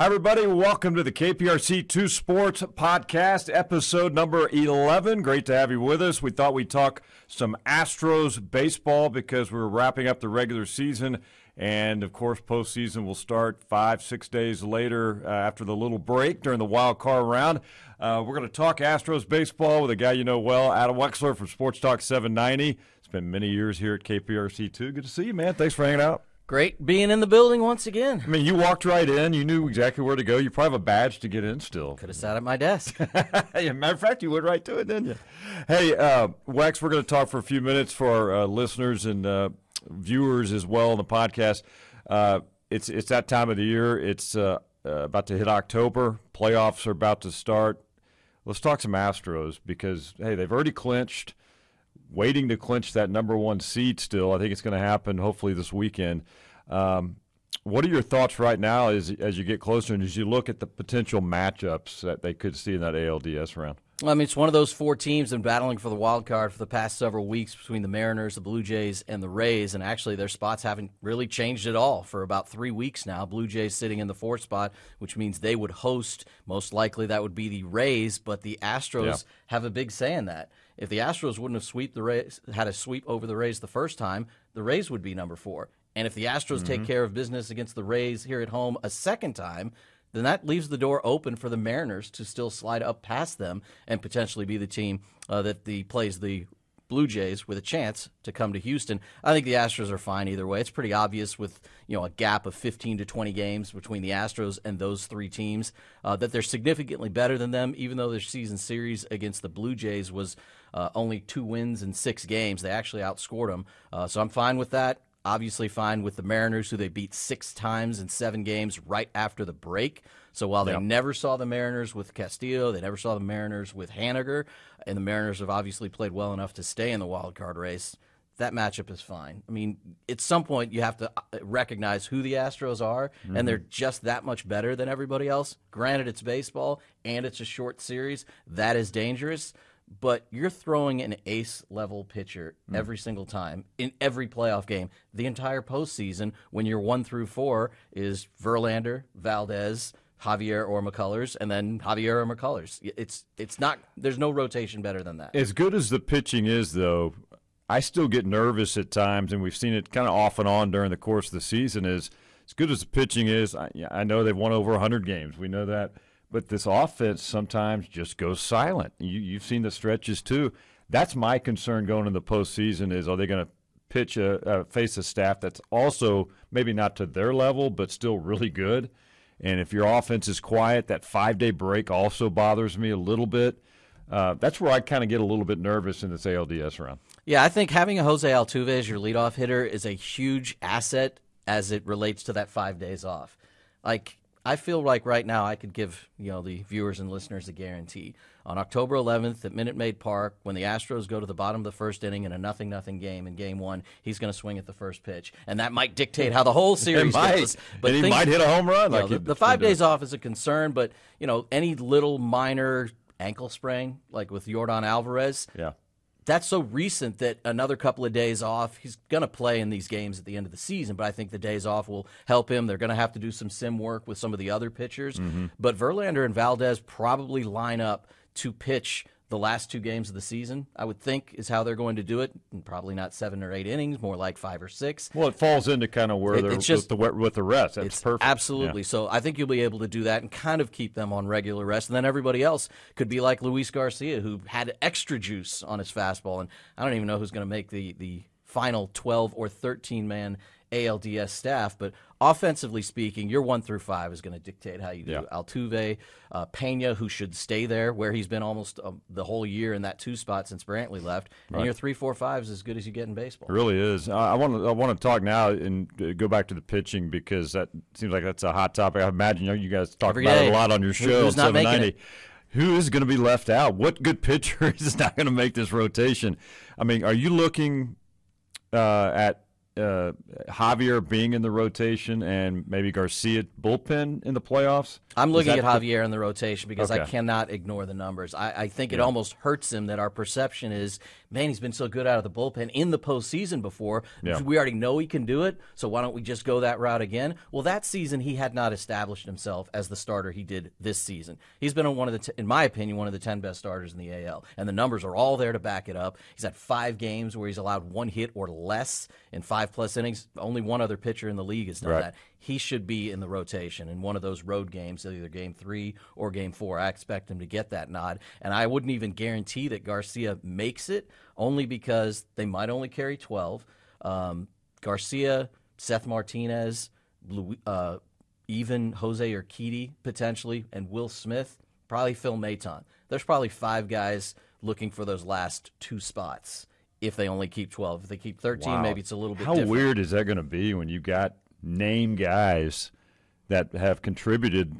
Hi, everybody. Welcome to the KPRC 2 Sports Podcast, episode number 11. Great to have you with us. We thought we'd talk some Astros baseball because we're wrapping up the regular season. And of course, postseason will start five, six days later uh, after the little break during the wild card round. Uh, we're going to talk Astros baseball with a guy you know well, Adam Wexler from Sports Talk 790. It's been many years here at KPRC 2. Good to see you, man. Thanks for hanging out. Great being in the building once again. I mean, you walked right in. You knew exactly where to go. You probably have a badge to get in still. Could have sat at my desk. matter of fact, you went right to it, didn't you? Hey, uh, Wex, we're going to talk for a few minutes for our uh, listeners and uh, viewers as well on the podcast. Uh, it's it's that time of the year. It's uh, uh, about to hit October. Playoffs are about to start. Let's talk some Astros because hey, they've already clinched waiting to clinch that number one seed still. I think it's going to happen hopefully this weekend. Um, what are your thoughts right now as as you get closer and as you look at the potential matchups that they could see in that ALDS round? I mean, it's one of those four teams been battling for the wild card for the past several weeks between the Mariners, the Blue Jays, and the Rays. And actually, their spots haven't really changed at all for about three weeks now. Blue Jays sitting in the fourth spot, which means they would host. Most likely, that would be the Rays, but the Astros yeah. have a big say in that. If the Astros wouldn't have sweep the Rays, had a sweep over the Rays the first time, the Rays would be number four. And if the Astros mm-hmm. take care of business against the Rays here at home a second time, then that leaves the door open for the Mariners to still slide up past them and potentially be the team uh, that the plays the Blue Jays with a chance to come to Houston. I think the Astros are fine either way. It's pretty obvious with you know a gap of 15 to 20 games between the Astros and those three teams uh, that they're significantly better than them. Even though their season series against the Blue Jays was uh, only two wins in six games, they actually outscored them. Uh, so I'm fine with that. Obviously, fine with the Mariners, who they beat six times in seven games right after the break. So while they yep. never saw the Mariners with Castillo, they never saw the Mariners with Haniger, and the Mariners have obviously played well enough to stay in the wild card race. That matchup is fine. I mean, at some point you have to uh, recognize who the Astros are, mm-hmm. and they're just that much better than everybody else. Granted, it's baseball and it's a short series. That is dangerous but you're throwing an ace level pitcher mm. every single time in every playoff game. The entire postseason, when you're one through four, is Verlander, Valdez, Javier or McCullers, and then Javier or McCullers. It's it's not. There's no rotation better than that. As good as the pitching is, though, I still get nervous at times, and we've seen it kind of off and on during the course of the season. Is as good as the pitching is, I, I know they've won over 100 games. We know that but this offense sometimes just goes silent. You, you've seen the stretches too. That's my concern going into the postseason is are they going to pitch a, face a staff that's also maybe not to their level but still really good. And if your offense is quiet, that five day break also bothers me a little bit. Uh, that's where I kind of get a little bit nervous in this ALDS round. Yeah, I think having a Jose Altuve as your leadoff hitter is a huge asset as it relates to that five days off. Like I feel like right now I could give you know the viewers and listeners a guarantee. On October 11th at Minute Maid Park, when the Astros go to the bottom of the first inning in a nothing nothing game in Game One, he's going to swing at the first pitch, and that might dictate how the whole series might. goes. But and he might hit a home run. Like know, the, the five days off is a concern, but you know any little minor ankle sprain, like with Yordan Alvarez, yeah that's so recent that another couple of days off, he's going to play in these games at the end of the season. But I think the days off will help him. They're going to have to do some sim work with some of the other pitchers. Mm-hmm. But Verlander and Valdez probably line up to pitch the last two games of the season, I would think, is how they're going to do it. And probably not seven or eight innings, more like five or six. Well, it falls into kind of where it, they're just, with, the, with the rest. That's it's perfect. Absolutely. Yeah. So I think you'll be able to do that and kind of keep them on regular rest. And then everybody else could be like Luis Garcia, who had extra juice on his fastball. And I don't even know who's going to make the, the final 12 or 13 man ALDS staff. But offensively speaking, your one through five is going to dictate how you do. Yeah. Altuve, uh, Pena, who should stay there where he's been almost uh, the whole year in that two spot since Brantley left, and your three, four, five is as good as you get in baseball. It really is. I want to I want to talk now and go back to the pitching because that seems like that's a hot topic. I imagine you, guys talk Every about day. it a lot on your show. Who's not making it? Who is going to be left out? What good pitcher is not going to make this rotation? I mean, are you looking uh, at uh, Javier being in the rotation and maybe Garcia bullpen in the playoffs? I'm looking at Javier in the rotation because I cannot ignore the numbers. I, I think it almost hurts him that our perception is, man, he's been so good out of the bullpen in the postseason before. Yeah. We already know he can do it, so why don't we just go that route again? Well, that season he had not established himself as the starter he did this season. He's been one of the, t- in my opinion, one of the ten best starters in the AL, and the numbers are all there to back it up. He's had five games where he's allowed one hit or less in five plus innings. Only one other pitcher in the league has done Right. that he should be in the rotation in one of those road games, either game three or game four. I expect him to get that nod. And I wouldn't even guarantee that Garcia makes it, only because they might only carry 12. Um, Garcia, Seth Martinez, uh, even Jose Urquidy potentially, and Will Smith, probably Phil Maton. There's probably five guys looking for those last two spots if they only keep 12. If they keep 13, Wow. maybe it's a little bit How different. weird is that going to be when you got name guys that have contributed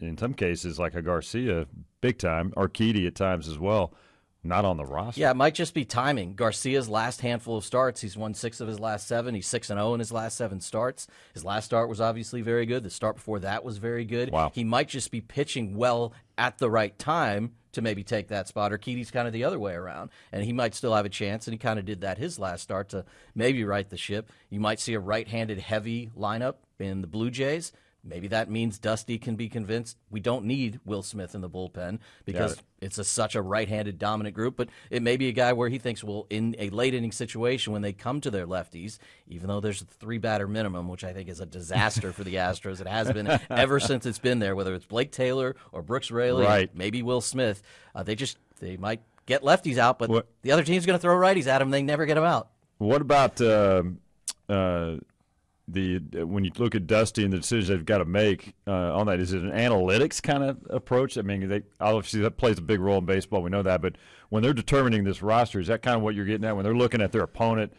in some cases, like a Garcia, big time, Urquidy at times as well, not on the roster. Yeah, it might just be timing. Garcia's last handful of starts, he's won six of his last seven. He's six and zero in his last seven starts. His last start was obviously very good. The start before that was very good. Wow. He might just be pitching well at the right time to maybe take that spot. Or Urquidy's kind of the other way around, and he might still have a chance. And he kind of did that his last start to maybe right the ship. You might see a right-handed heavy lineup in the Blue Jays. Maybe that means Dusty can be convinced we don't need Will Smith in the bullpen because it. it's a, such a right-handed dominant group. But it may be a guy where he thinks, well, in a late inning situation when they come to their lefties, even though there's a three batter minimum, which I think is a disaster for the Astros, it has been ever since it's been there. Whether it's Blake Taylor or Brooks Raley, Right. maybe Will Smith, uh, they just they might get lefties out, but What- the other team's going to throw righties at them. They never get them out. What about um uh, the when you look at Dusty and the decisions they've got to make uh, on that? Is it an analytics kind of approach? I mean, they obviously that plays a big role in baseball. We know that, but when they're determining this roster, is that kind of what you're getting at? When they're looking at their opponent,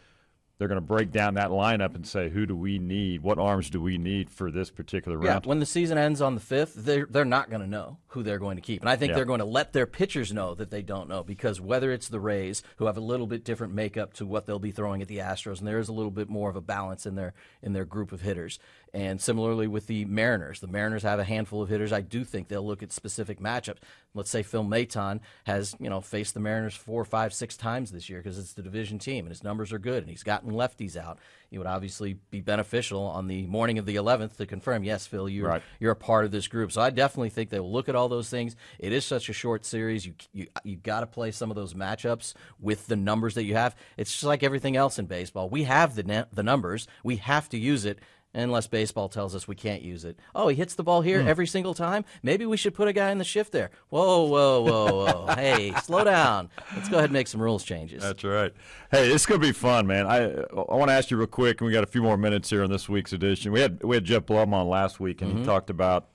they're going to break down that lineup and say, who do we need? What arms do we need for this particular round. Yeah, when the season ends on the fifth, they're they're not going to know who they're going to keep, and I think Yeah. they're going to let their pitchers know that they don't know because whether it's the Rays who have a little bit different makeup to what they'll be throwing at the Astros, and there is a little bit more of a balance in their in their group of hitters, and similarly with the Mariners, the Mariners have a handful of hitters. I do think they'll look at specific matchups. Let's say Phil Maton has you know faced the Mariners four, five, six times this year because it's the division team and his numbers are good, and he's gotten lefties out. It would obviously be beneficial on the morning of the 11th to confirm, yes, Phil, you're Right. you're a part of this group. So I definitely think they will look at all those things. It is such a short series. You you you got to play some of those matchups with the numbers that you have. It's just like everything else in baseball. We have the the numbers. We have to use it. Unless baseball tells us we can't use it. Oh, he hits the ball here every single time. Maybe we should put a guy in the shift there. Whoa, whoa, whoa, whoa! hey, slow down. Let's go ahead and make some rules changes. That's right. Hey, it's going to be fun, man. I I want to ask you real quick, and we got a few more minutes here in this week's edition. We had we had Jeff Blum on last week, and he talked about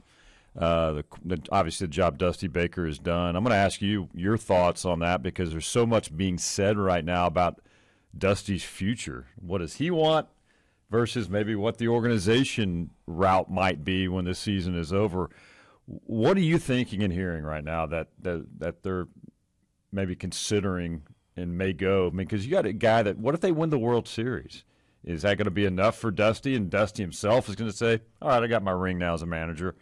uh, the, the obviously the job Dusty Baker has done. I'm going to ask you your thoughts on that because there's so much being said right now about Dusty's future. What does he want versus maybe what the organization route might be when this season is over? What are you thinking and hearing right now that that, that they're maybe considering and may go. I mean, because you got a guy that. What if they win the World Series? Is that going to be enough for Dusty? And Dusty himself is going to say, "All right, I got my ring now as a manager,"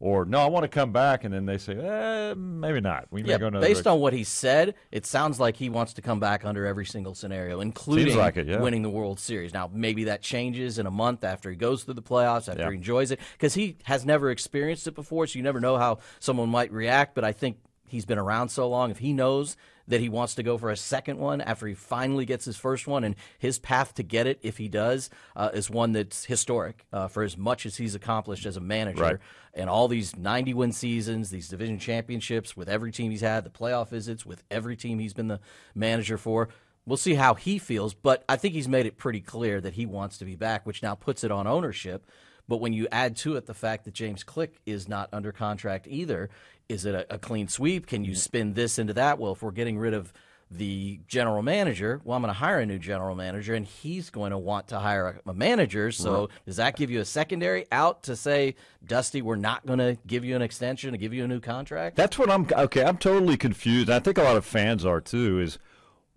or "No, I want to come back." And then they say, eh, "Maybe not. We may Yeah, go another based direction." on what he said, it sounds like he wants to come back under every single scenario, including like it, yeah. winning the World Series. Now, maybe that changes in a month after he goes through the playoffs, after Yeah. he enjoys it, because he has never experienced it before, so you never know how someone might react. But I think he's been around so long, if he knows that he wants to go for a second one after he finally gets his first one, and his path to get it, if he does, uh, is one that's historic uh, for as much as he's accomplished as a manager Right. and all these 90 win seasons, these division championships with every team he's had, the playoff visits with every team he's been the manager for. We'll see how he feels, but I think he's made it pretty clear that he wants to be back, which now puts it on ownership. But when you add to it the fact that James Click is not under contract either, is it a, a clean sweep? Can you mm-hmm. spin this into that? Well, if we're getting rid of the general manager, well, I'm going to hire a new general manager, and he's going to want to hire a, a manager. So does that give you a secondary out to say, Dusty, we're not going to give you an extension and give you a new contract? That's what I'm okay. I'm totally confused. I think a lot of fans are too. Is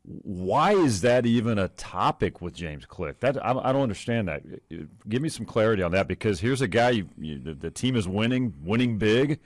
why is that even a topic with James Click? That I, I don't understand that. Give me some clarity on that because here's a guy you, you, the team is winning, winning big.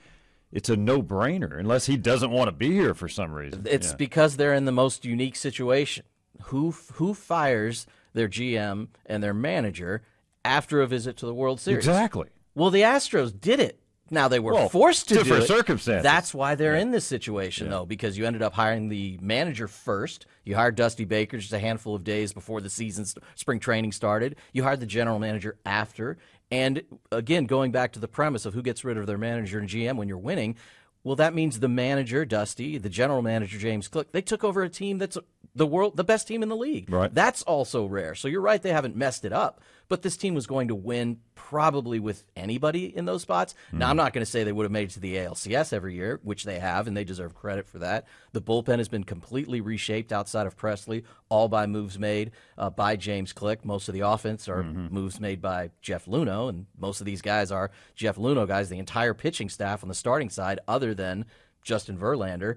It's a no-brainer unless he doesn't want to be here for some reason. It's Yeah. because they're in the most unique situation. Who who fires their GM and their manager after a visit to the World Series? exactly. Well, the Astros did it. Now they were Well, forced to do different it. circumstances. That's why they're in this situation, though, because you ended up hiring the manager first. You hired Dusty Baker just a handful of days before the season, spring training started. You hired the general manager after. And again, going back to the premise of who gets rid of their manager and GM when you're winning, well, that means the manager, Dusty, the general manager, James Click, they took over a team that's the world, the best team in the league. Right. That's also rare. So you're right, they haven't messed it up. But this team was going to win probably with anybody in those spots. Now, I'm not going to say they would have made it to the ALCS every year, which they have, and they deserve credit for that. The bullpen has been completely reshaped outside of Pressly, all by moves made uh, by James Click. Most of the offense are moves made by Jeff Luhnow, and most of these guys are Jeff Luhnow guys. The entire pitching staff on the starting side, other than Justin Verlander,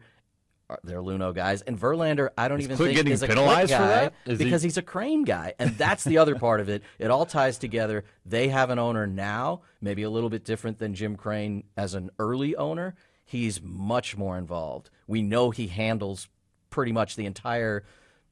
Uh, they're Luhnow guys. And Verlander, I don't even think getting is a penalized for guy that? Is he- because he's a Crane guy, and that's the other part of it. It all ties together. They have an owner now, maybe a little bit different than Jim Crane as an early owner. He's much more involved. We know he handles pretty much the entire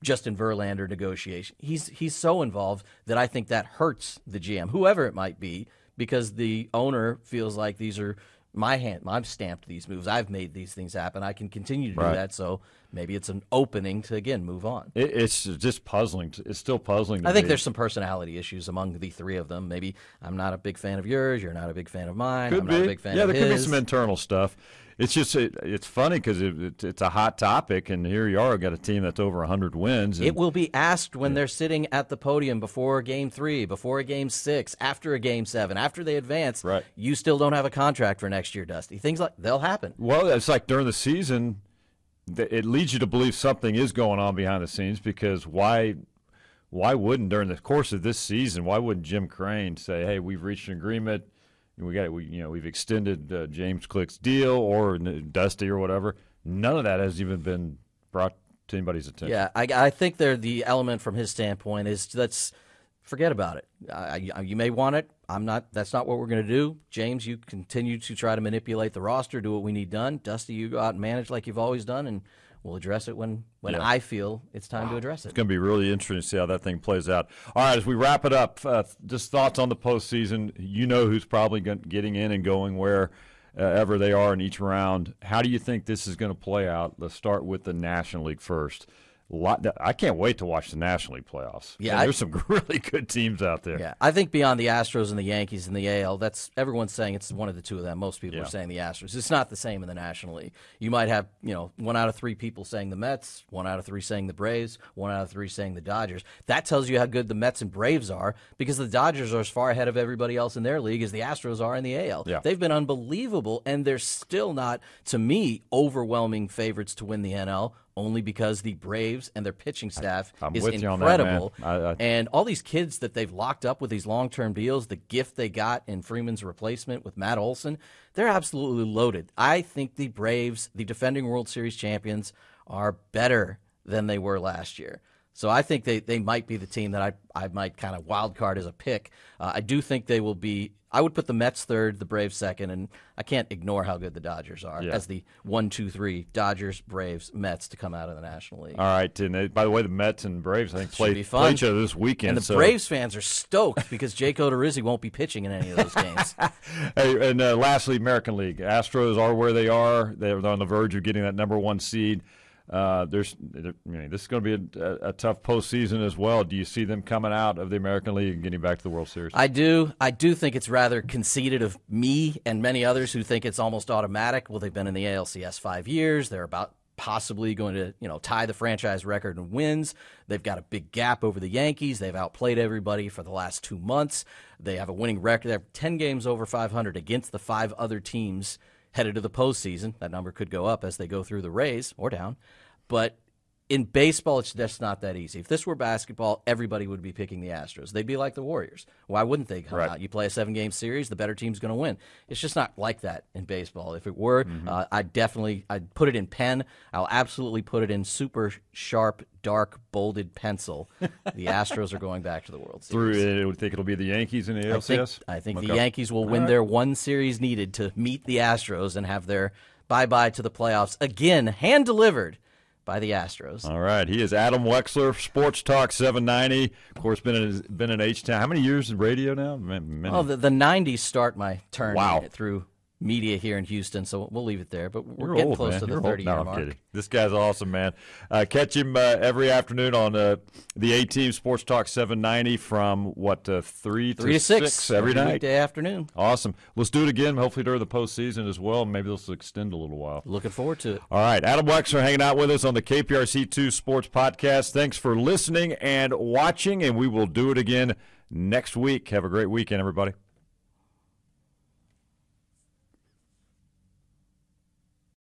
Justin Verlander negotiation. He's he's so involved that I think that hurts the GM, whoever it might be, because the owner feels like these are my hand. I've stamped these moves. I've made these things happen. I can continue to Right. do that. So maybe it's an opening to again move on. It, it's just puzzling. to- It's still puzzling. To I think me. there's some personality issues among the three of them. Maybe I'm not a big fan of yours. You're not a big fan of mine. Could I'm be. not a big fan yeah, there could be some internal stuff. It's just it, it's funny because it, it, it's a hot topic, and here you are, got a team that's over 100 wins. And It will be asked when they're sitting at the podium before game three, before a game six, after a game seven, after they advance. Right. You still don't have a contract for next year, Dusty. Things like they'll happen. Well, it's like during the season, it leads you to believe something is going on behind the scenes because why? Why wouldn't during the course of this season? Why wouldn't Jim Crane say, "Hey, we've reached an agreement. We got, we, you know, we've extended uh, James Click's deal or Dusty or whatever." None of that has even been brought to anybody's attention. Yeah, I, I think there the element from his standpoint is let's forget about it. I, I, you may want it. I'm not. That's not what we're going to do. James, you continue to try to manipulate the roster, do what we need done. Dusty, you go out and manage like you've always done, and we'll address it when when Yeah. I feel it's time to address it. It's going to be really interesting to see how that thing plays out. All right, as we wrap it up, uh, just thoughts on the postseason. You know who's probably getting in and going where uh, ever they are in each round. How do you think this is going to play out? Let's start with the National League first. Lot, I can't wait to watch the National League playoffs. Yeah, And I- there's some really good teams out there. Yeah, I think beyond the Astros and the Yankees and the AL, that's everyone's saying it's one of the two of them. Most people Yeah. are saying the Astros. It's not the same in the National League. You might have, you know, one out of three people saying the Mets, one out of three saying the Braves, one out of three saying the Dodgers. That tells you how good the Mets and Braves are because the Dodgers are as far ahead of everybody else in their league as the Astros are in the AL. Yeah. They've been unbelievable, and they're still not, to me, overwhelming favorites to win the NL. Only because the Braves and their pitching staff I'm is on that, incredible. I- I- And all these kids that they've locked up with these long term deals, the gift they got in Freeman's replacement with Matt Olson, they're absolutely loaded. I think the Braves, the defending World Series champions, are better than they were last year. So I think they, they might be the team that I, I might kind of wild card as a pick. Uh, I do think they will be. I would put the Mets third, the Braves second, and I can't ignore how good the Dodgers are Yeah. as the one, two, three Dodgers, Braves, Mets to come out of the National League. All right, and uh, by the way, the Mets and Braves I think play, play each other this weekend. And the so- Braves fans are stoked because Jake Odorizzi won't be pitching in any of those games. Hey, and uh, lastly, American League. Astros are where they are. They're on the verge of getting that number one seed. Uh, there's, this is going to be a, a, tough postseason as well. Do you see them coming out of the American League and getting back to the World Series? I do. I do think it's rather conceited of me and many others who think it's almost automatic. Well, they've been in the ALCS five years. They're about possibly going to, you know, tie the franchise record in wins. They've got a big gap over the Yankees. They've outplayed everybody for the last two months. They have a winning record. They have 10 games over 500 against the five other teams headed to the postseason. That number could go up as they go through the Rays or down. But in baseball, it's just not that easy. If this were basketball, everybody would be picking the Astros. They'd be like the Warriors. Why wouldn't they come Right. out? You play a seven game series, the better team's going to win. It's just not like that in baseball. If it were, Mm-hmm. uh, I'd definitely I'd put it in pen. I'll absolutely put it in super sharp, dark, bolded pencil. the Astros are going back to the World Series. Through, uh, would think it'll be the Yankees in the I think, I think the Yankees will win their one series needed to meet the Astros and have their bye bye to the playoffs again, hand delivered by the Astros. All right, he is Adam Wexler, Sports Talk 790. Of course, been in been in H Town. How many years in radio now? Man- many. Oh, the, the 90s start my turn Wow. through media here in Houston, so we'll leave it there. But we're You're getting old, close man. to the You're 30 old. No, year I'm mark. kidding. This guy's awesome, man. Uh, catch him uh, every afternoon on uh, the A Team Sports Talk 790 from what uh, three Three to six, every night. weekday afternoon. Awesome. Let's do it again. Hopefully during the postseason as well. Maybe this will extend a little while. Looking forward to it. All right, Adam Wexler hanging out with us on the KPRC2 Sports Podcast. Thanks for listening and watching, and we will do it again next week. Have a great weekend, everybody.